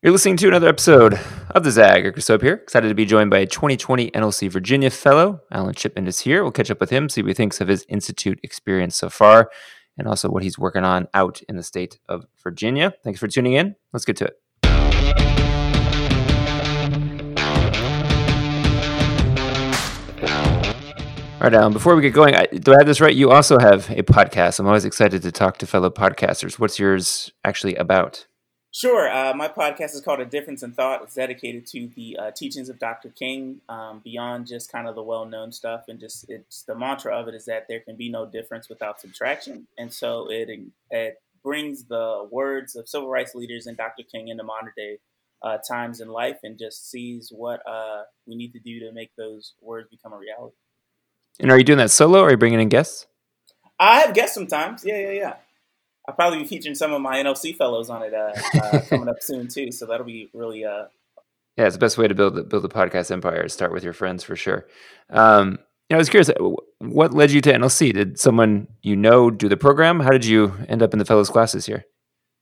You're listening to another episode of the Zag. Eric Soap here. Excited to be joined by a 2020 NLC Virginia fellow. Allan Chipman is here. We'll catch up with him, see what he thinks of his institute experience so far, and also what he's working on out in the state of Virginia. Thanks for tuning in. Let's get to it. All right, Allan, before we get going, I, do I have this right? You also have a podcast. I'm always excited to talk to fellow podcasters. What's yours actually about? Sure. Uh, my podcast is called A Difference in Thought. It's dedicated to the uh, teachings of Dr. King, um, beyond just kind of the well-known stuff, and just it's the mantra of it is that there can be no difference without subtraction, and so it it brings the words of civil rights leaders and Dr. King into modern day uh, times in life, and just sees what uh, we need to do to make those words become a reality. And are you doing that solo, or are you bringing in guests? I have guests sometimes. Yeah, yeah, yeah. I'll probably be featuring some of my NLC fellows on it uh, uh, coming up soon too. So that'll be really. Uh, yeah, it's the best way to build build a podcast empire. Is start with your friends for sure. Um, you know, I was curious, what led you to NLC? Did someone you know do the program? How did you end up in the fellows classes here?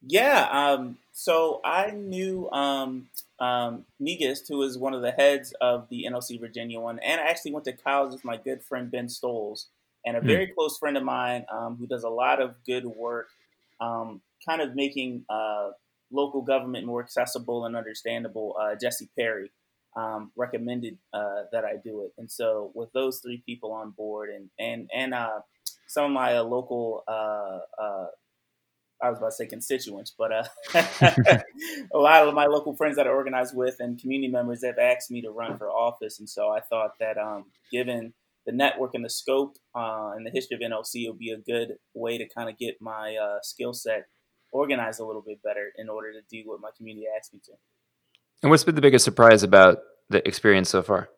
Yeah, um, so I knew um, um, Negist, who is one of the heads of the NLC Virginia one, and I actually went to college with my good friend Ben Stoles, and a hmm. very close friend of mine um, who does a lot of good work um, kind of making uh, local government more accessible and understandable, uh, Jesse Perry um, recommended uh, that I do it. And so, with those three people on board, and and and uh, some of my uh, local uh, I was about to say constituents, but a lot of my local friends that I organized with and community members have asked me to run for office, and so I thought that um, given the network and the scope uh, and the history of NLC will be a good way to kind of get my uh, skill set organized a little bit better in order to do what my community asks me to. And what's been the biggest surprise about the experience so far?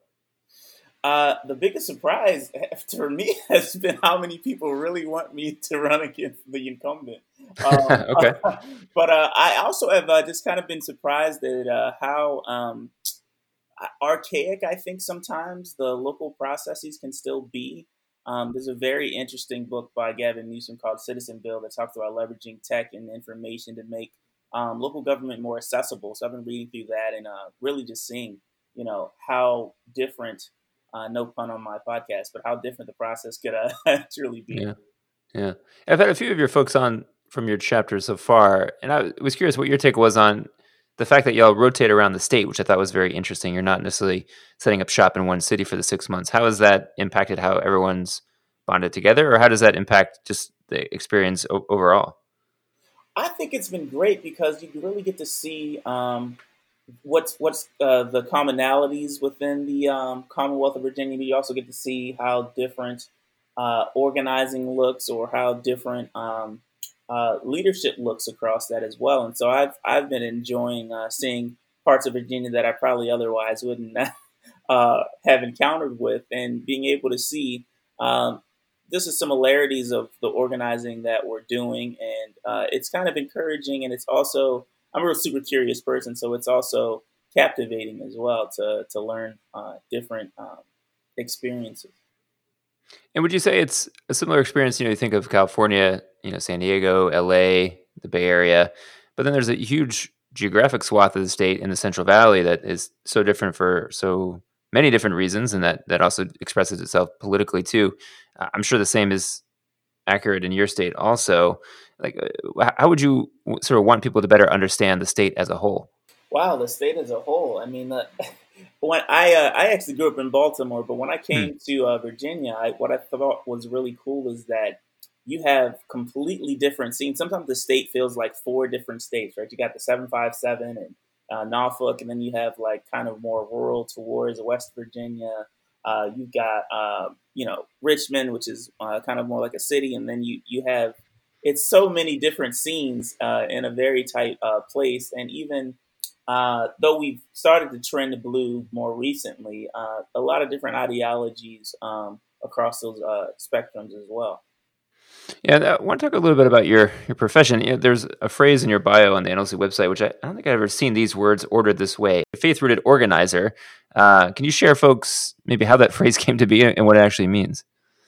Uh, the biggest surprise for me has been how many people really want me to run against the incumbent. Um, okay. but uh, I also have uh, just kind of been surprised at uh, how um, archaic I think sometimes the local processes can still be. Um, there's a very interesting book by Gavin Newsom called Citizenville that talks about leveraging tech and information to make um, local government more accessible. So I've been reading through that and uh, really just seeing, you know, how different. Uh, no pun on my podcast, but how different the process could uh, truly be. Yeah, yeah. I've had a few of your folks on from your chapter so far, and I was curious what your take was on the fact that y'all rotate around the state, which I thought was very interesting. You're not necessarily setting up shop in one city for the six months. How has that impacted how everyone's bonded together, or how does that impact just the experience o- overall? I think it's been great because you really get to see um, what's what's uh, the commonalities within the um, Commonwealth of Virginia. But you also get to see how different uh, organizing looks, or how different um, uh, leadership looks across that as well. And so I've I've been enjoying uh, seeing parts of Virginia that I probably otherwise wouldn't uh, have encountered with, and being able to see um, this is similarities of the organizing that we're doing, and uh, it's kind of encouraging, and it's also I'm a super curious person, so it's also captivating as well to to learn uh, different um, experiences. And would you say it's a similar experience? You know, you think of California, you know, San Diego, LA, the Bay Area, but then there's a huge geographic swath of the state in the Central Valley that is so different for so many different reasons, and that that also expresses itself politically too. Uh, I'm sure the same is accurate in your state also. Like, uh, how would you sort of want people to better understand the state as a whole? Wow, the state as a whole. I mean, uh, when I uh, I actually grew up in Baltimore, but when I came hmm. to uh, Virginia, I, what I thought was really cool is that you have completely different scenes. Sometimes the state feels like four different states, right? You got the seven five seven and uh, Norfolk, and then you have like kind of more rural towards West Virginia. Uh, you've got uh, you know Richmond, which is uh, kind of more like a city, and then you you have it's so many different scenes in a very tight place, and even uh, though we've started to trend to blue more recently, uh, a lot of different ideologies um, across those uh, spectrums as well. Yeah, I want to talk a little bit about your your profession. You know, there's a phrase in your bio on the NLC website, which I, I don't think I've ever seen these words ordered this way. Faith rooted organizer. Uh, can you share, folks, maybe how that phrase came to be and what it actually means?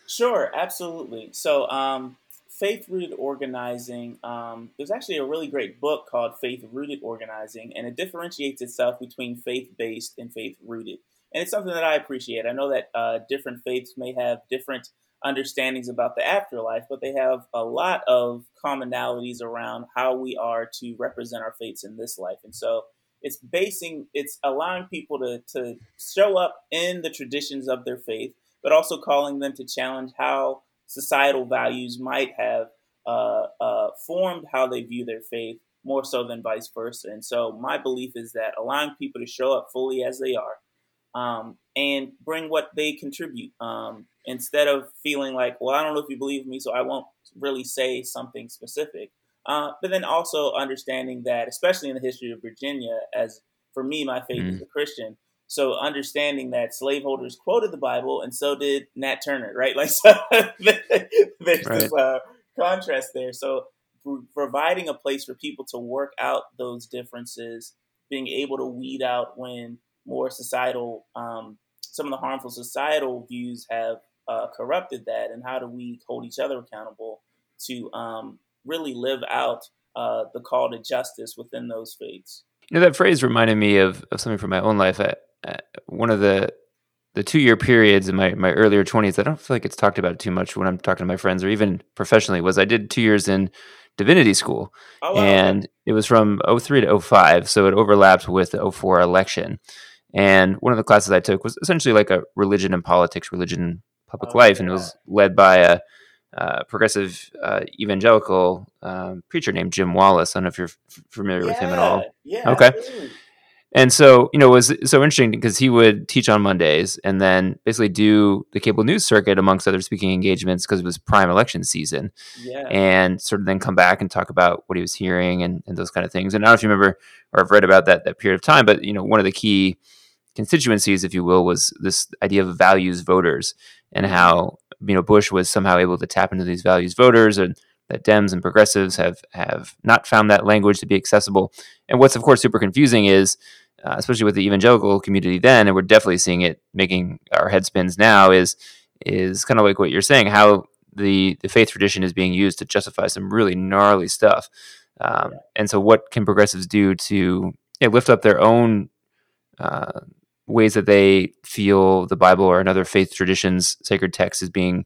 Sure, absolutely. So, um, faith rooted organizing, um, there's actually a really great book called Faith Rooted Organizing, and it differentiates itself between faith based and faith rooted. And it's something that I appreciate. I know that uh, different faiths may have different understandings about the afterlife, but they have a lot of commonalities around how we are to represent our faiths in this life. And so it's basing, it's allowing people to, to show up in the traditions of their faith, but also calling them to challenge how societal values might have uh, uh, formed how they view their faith more so than vice versa. And so my belief is that allowing people to show up fully as they are um, and bring what they contribute um, instead of feeling like, well, I don't know if you believe me, so I won't really say something specific. Uh, but then also understanding that, especially in the history of Virginia, as for me, my faith mm-hmm. is a Christian. So understanding that slaveholders quoted the Bible, and so did Nat Turner, right? Like, so there's right. this uh, contrast there. So providing a place for people to work out those differences, being able to weed out when more societal, um, some of the harmful societal views have uh, corrupted that, and how do we hold each other accountable to um, really live out uh, the call to justice within those faiths? You know, that phrase reminded me of, of something from my own life. I, uh, one of the the two year periods in my, my earlier 20s, I don't feel like it's talked about too much when I'm talking to my friends or even professionally, was I did two years in divinity school. Oh, wow. And it was from 03 to 05. So it overlapped with the 04 election. And one of the classes I took was essentially like a religion and politics, religion, and public oh, life, yeah. and it was led by a uh, progressive uh, evangelical um, preacher named Jim Wallis. I don't know if you're f- familiar yeah, with him at all. Yeah. Okay. Absolutely. And so, you know, it was so interesting because he would teach on Mondays and then basically do the cable news circuit amongst other speaking engagements because it was prime election season. Yeah. And sort of then come back and talk about what he was hearing and, and those kind of things. And I don't know if you remember or have read about that that period of time, but you know, one of the key constituencies, if you will, was this idea of values voters and mm-hmm. how you know Bush was somehow able to tap into these values voters and that Dems and progressives have have not found that language to be accessible. And what's of course super confusing is, uh, especially with the evangelical community then, and we're definitely seeing it making our head spins now, is is kind of like what you're saying, how the the faith tradition is being used to justify some really gnarly stuff. Um, and so, what can progressives do to lift up their own uh, ways that they feel the Bible or another faith traditions, sacred text, is being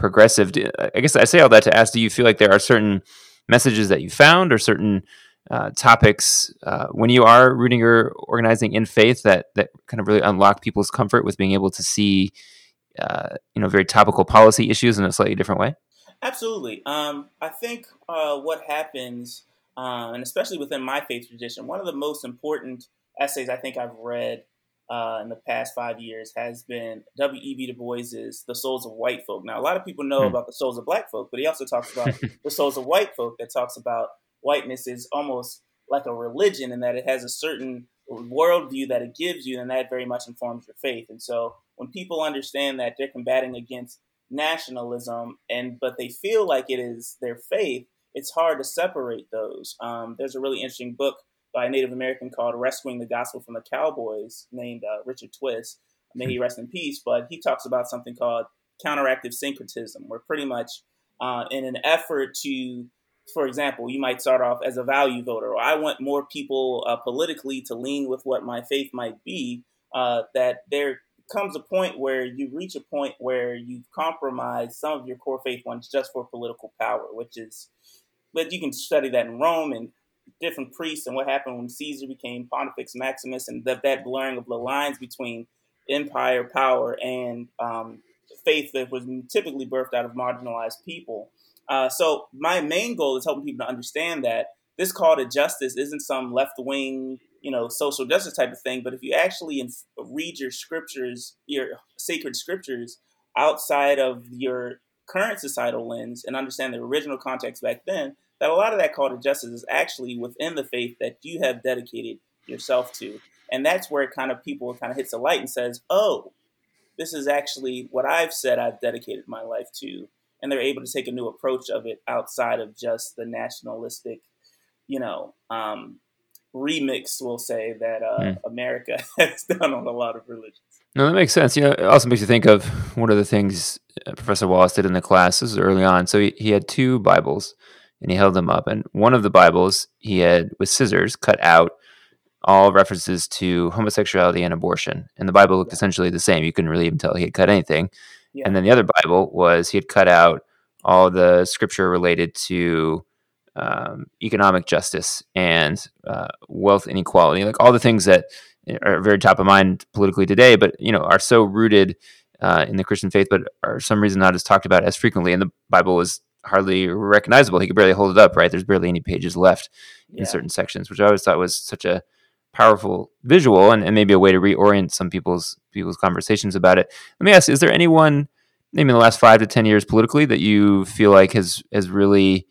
progressive. I guess I say all that to ask: Do you feel like there are certain messages that you found, or certain uh, topics uh, when you are rooting or organizing in faith that that kind of really unlock people's comfort with being able to see, uh, you know, very topical policy issues in a slightly different way? Absolutely. Um, I think uh, what happens, uh, and especially within my faith tradition, one of the most important essays I think I've read uh, in the past five years has been W.E.B. Du Bois's "The Souls of White Folk." Now, a lot of people know mm. about the souls of Black folk, but he also talks about the souls of white folk. That talks about whiteness is almost like a religion, in that it has a certain worldview that it gives you, and that very much informs your faith. And so, when people understand that they're combating against nationalism, and but they feel like it is their faith, it's hard to separate those. Um, there's a really interesting book by a Native American called Rescuing the Gospel from the Cowboys, named uh, Richard Twiss. May he rest in peace. But he talks about something called counteractive syncretism, where pretty much uh, in an effort to, for example, you might start off as a value voter, or I want more people uh, politically to lean with what my faith might be, uh, that there comes a point where you reach a point where you've compromised some of your core faith ones just for political power, which is, but you can study that in Rome and different priests and what happened when Caesar became Pontifex Maximus and that, that blurring of the lines between empire power and um, faith that was typically birthed out of marginalized people. Uh, so my main goal is helping people to understand that this call to justice isn't some left wing, you know, social justice type of thing. But if you actually inf- read your scriptures, your sacred scriptures outside of your current societal lens and understand the original context back then, that a lot of that call to justice is actually within the faith that you have dedicated yourself to. And that's where kind of people kind of hits a light and says, oh, this is actually what I've said I've dedicated my life to. And they're able to take a new approach of it outside of just the nationalistic, you know, um, remix, we'll say, that uh, mm. America has done on a lot of religions. No, that makes sense. You know, it also makes you think of one of the things uh, Professor Wallis did in the classes early on. So he, he had two Bibles and he held them up. And one of the Bibles he had with scissors cut out all references to homosexuality and abortion. And the Bible looked essentially the same. You couldn't really even tell he had cut anything. Yeah. And then the other Bible was he had cut out all the scripture related to um, economic justice and uh, wealth inequality, like all the things that are very top of mind politically today, but you know are so rooted uh, in the Christian faith, but are some reason not as talked about as frequently. And the Bible was hardly recognizable. He could barely hold it up. Right? There's barely any pages left yeah. in certain sections, which I always thought was such a powerful visual and, and maybe a way to reorient some people's people's conversations about it. Let me ask: Is there anyone, maybe in the last five to ten years politically, that you feel like has has really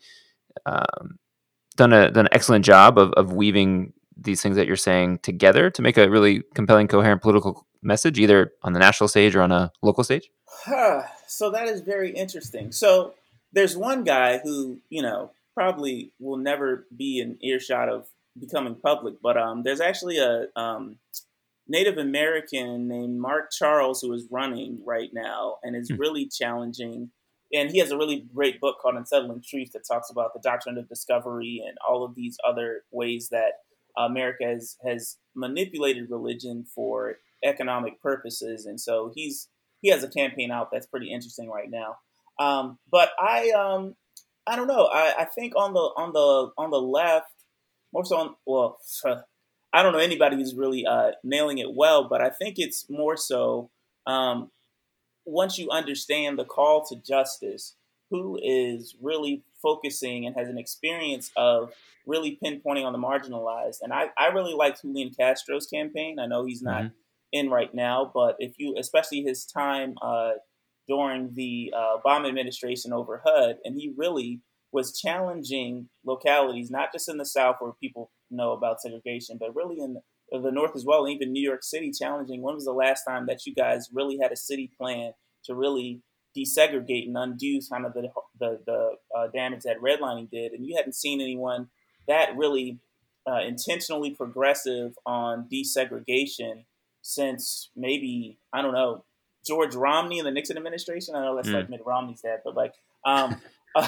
um, done a done an excellent job of, of weaving these things that you're saying together to make a really compelling, coherent political message, either on the national stage or on a local stage? so that is very interesting. So there's one guy who you know probably will never be in earshot of becoming public, but um, there's actually a um, Native American named Mark Charles who is running right now and is hmm. really challenging and he has a really great book called Unsettling Truth that talks about the doctrine of discovery and all of these other ways that America has, has manipulated religion for economic purposes. And so he's he has a campaign out that's pretty interesting right now. Um, but I um, I don't know. I, I think on the on the on the left, more so on well, I don't know anybody who's really uh, nailing it well, but I think it's more so um, once you understand the call to justice, who is really focusing and has an experience of really pinpointing on the marginalized. And I, I really liked Julian Castro's campaign. I know he's not mm-hmm. in right now, but if you, especially his time uh, during the uh, Obama administration over HUD, and he really was challenging localities, not just in the South where people know about segregation, but really in the North as well, even New York City, challenging when was the last time that you guys really had a city plan to really desegregate and undo kind of the the, the uh, damage that redlining did, and you hadn't seen anyone that really uh, intentionally progressive on desegregation since maybe I don't know George Romney in the Nixon administration. I know that's mm. like Mitt Romney's dad, but like um, uh,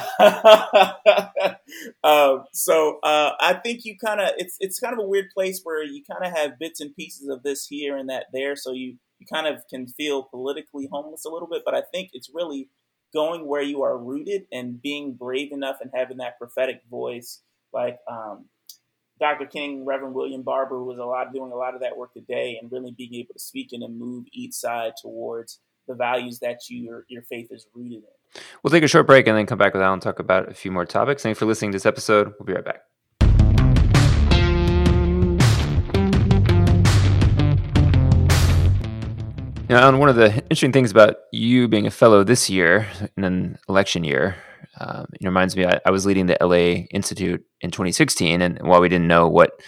so uh, I think you kind of it's it's kind of a weird place where you kind of have bits and pieces of this here and that there, so you you kind of can feel politically homeless a little bit. But I think it's really going where you are rooted and being brave enough and having that prophetic voice, like um, Dr. King, Reverend William Barber, was a lot doing a lot of that work today, and really being able to speak and move each side towards the values that your your faith is rooted in. We'll take a short break and then come back with Allan talk about a few more topics. Thanks for listening to this episode. We'll be right back. Now, Allan, one of the interesting things about you being a fellow this year in an election year, um, it reminds me I, I, was leading the LA Institute in 2016, and while we didn't know what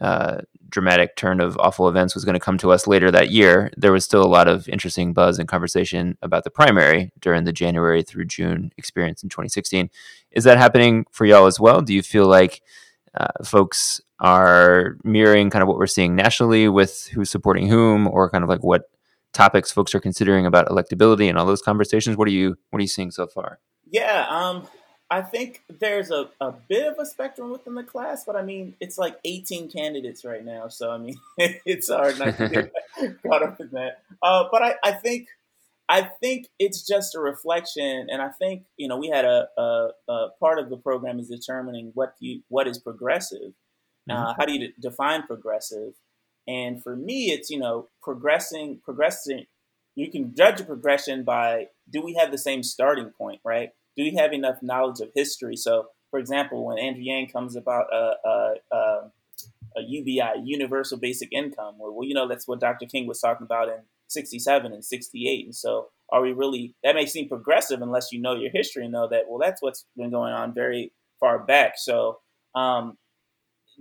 uh, dramatic turn of awful events was going to come to us later that year, there was still a lot of interesting buzz and conversation about the primary during the January through June experience in 2016. Is that happening for y'all as well? Do you feel like uh, folks are mirroring kind of what we're seeing nationally with who's supporting whom, or kind of like what topics folks are considering about electability and all those conversations? What are you What are you seeing so far? Yeah, um, I think there's a, a bit of a spectrum within the class, but I mean, it's like 18 candidates right now. So, I mean, it's hard not to get caught up in that. Uh, but I, I think. I think it's just a reflection, and I think you know we had a, a, a part of the program is determining what you what is progressive. Uh, mm-hmm. Uh, how do you define progressive? And for me, it's you know progressing, progressing. You can judge a progression by do we have the same starting point, right? do we have enough knowledge of history? So, for example, when Andrew Yang comes about uh, uh, um, a, a, a, a UBI, Universal Basic Income, well, well, you know, that's what Dr. King was talking about in 67 and 68. And so, are we really, that may seem progressive unless you know your history and know that, well, that's what's been going on very far back. So, um,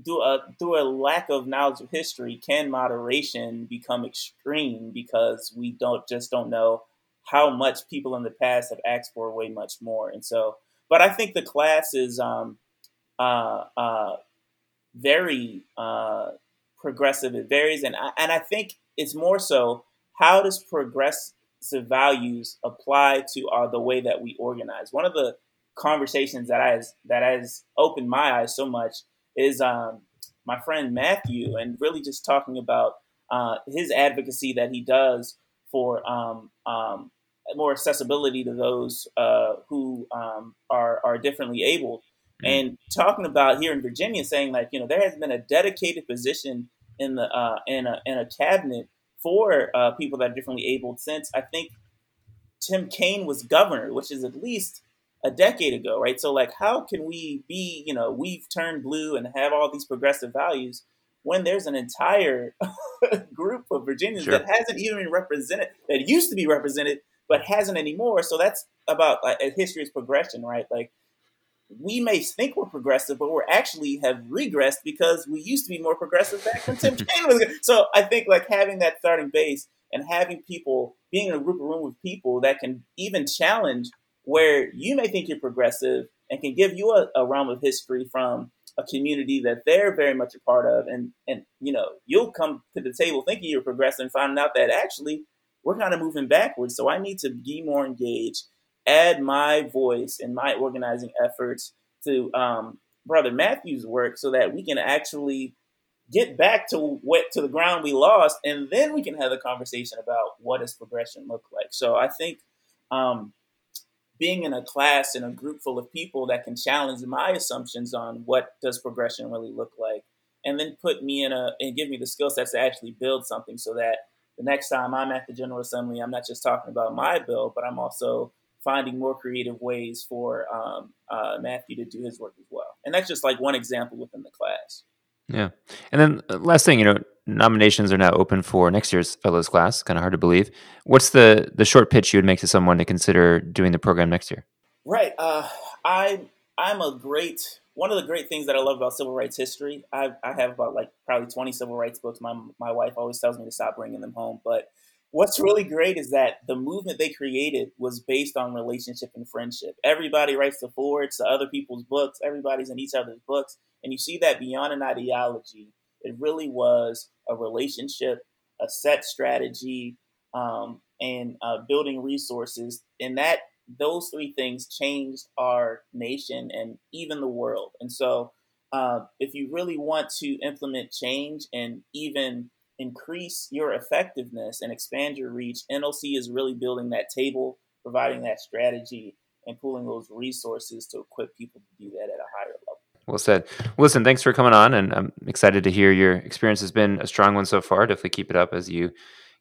through a, through a lack of knowledge of history, can moderation become extreme because we don't just don't know how much people in the past have asked for way much more. And so, but I think the class is um, uh, uh, very uh, progressive. It varies, and I, and I think it's more so how does progressive values apply to uh, the way that we organize. One of the conversations that has that has opened my eyes so much is um, my friend Matthew, and really just talking about uh, his advocacy that he does for um, um, more accessibility to those uh, who um, are are differently able, mm-hmm. and talking about here in Virginia, saying like you know there has been a dedicated position in the uh, in a in a cabinet for uh, people that are differently abled since I think Tim Kaine was governor, which is at least a decade ago, right? So like, how can we be you know we've turned blue and have all these progressive values? when there's an entire group of Virginians sure. that hasn't even been represented, that used to be represented but hasn't anymore. So that's about like, a history's progression, right? Like we may think we're progressive, but we're actually have regressed because we used to be more progressive back when Tim Kaine was. So I think like having that starting base and having people being in a group of room with people that can even challenge where you may think you're progressive and can give you a, a realm of history from a community that they're very much a part of and and you know you'll come to the table thinking you're progressive and finding out that actually we're kind of moving backwards. So I need to be more engaged, add my voice and my organizing efforts to um, Brother Matthew's work so that we can actually get back to what to the ground we lost, and then we can have a conversation about what does progression look like. So I think um, being in a class in a group full of people that can challenge my assumptions on what does progression really look like, and then put me in a and give me the skill sets to actually build something so that the next time I'm at the General Assembly, I'm not just talking about my bill, but I'm also finding more creative ways for um, uh, Matthew to do his work as well. And that's just like one example within the class. Yeah. And then uh, last thing, you know, nominations are now open for next year's fellows class. Kind of hard to believe. What's the the short pitch you would make to someone to consider doing the program next year? Right. Uh, I I'm a great one of the great things that I love about civil rights history, I, I have about like probably 20 civil rights books. My, my wife always tells me to stop bringing them home. But what's really great is that the movement they created was based on relationship and friendship. Everybody writes the forwards to other people's books, everybody's in each other's books. And you see that beyond an ideology, it really was a relationship, a set strategy, um, and uh, building resources. And that those three things changed our nation and even the world. And so, uh, if you really want to implement change and even increase your effectiveness and expand your reach, NLC is really building that table, providing that strategy, and pooling those resources to equip people to do that at a higher level. Well said. Listen, thanks for coming on, and I'm excited to hear your experience has been a strong one so far. Definitely keep it up as you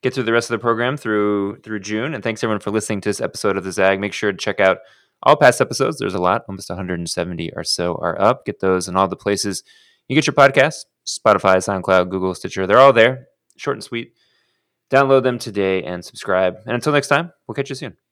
get through the rest of the program through through June. And thanks everyone for listening to this episode of the Zag. Make sure to check out all past episodes. There's a lot, almost 170 or so are up. Get those in all the places you get your podcasts: Spotify, SoundCloud, Google, Stitcher. They're all there. Short and sweet. Download them today and subscribe. And until next time, we'll catch you soon.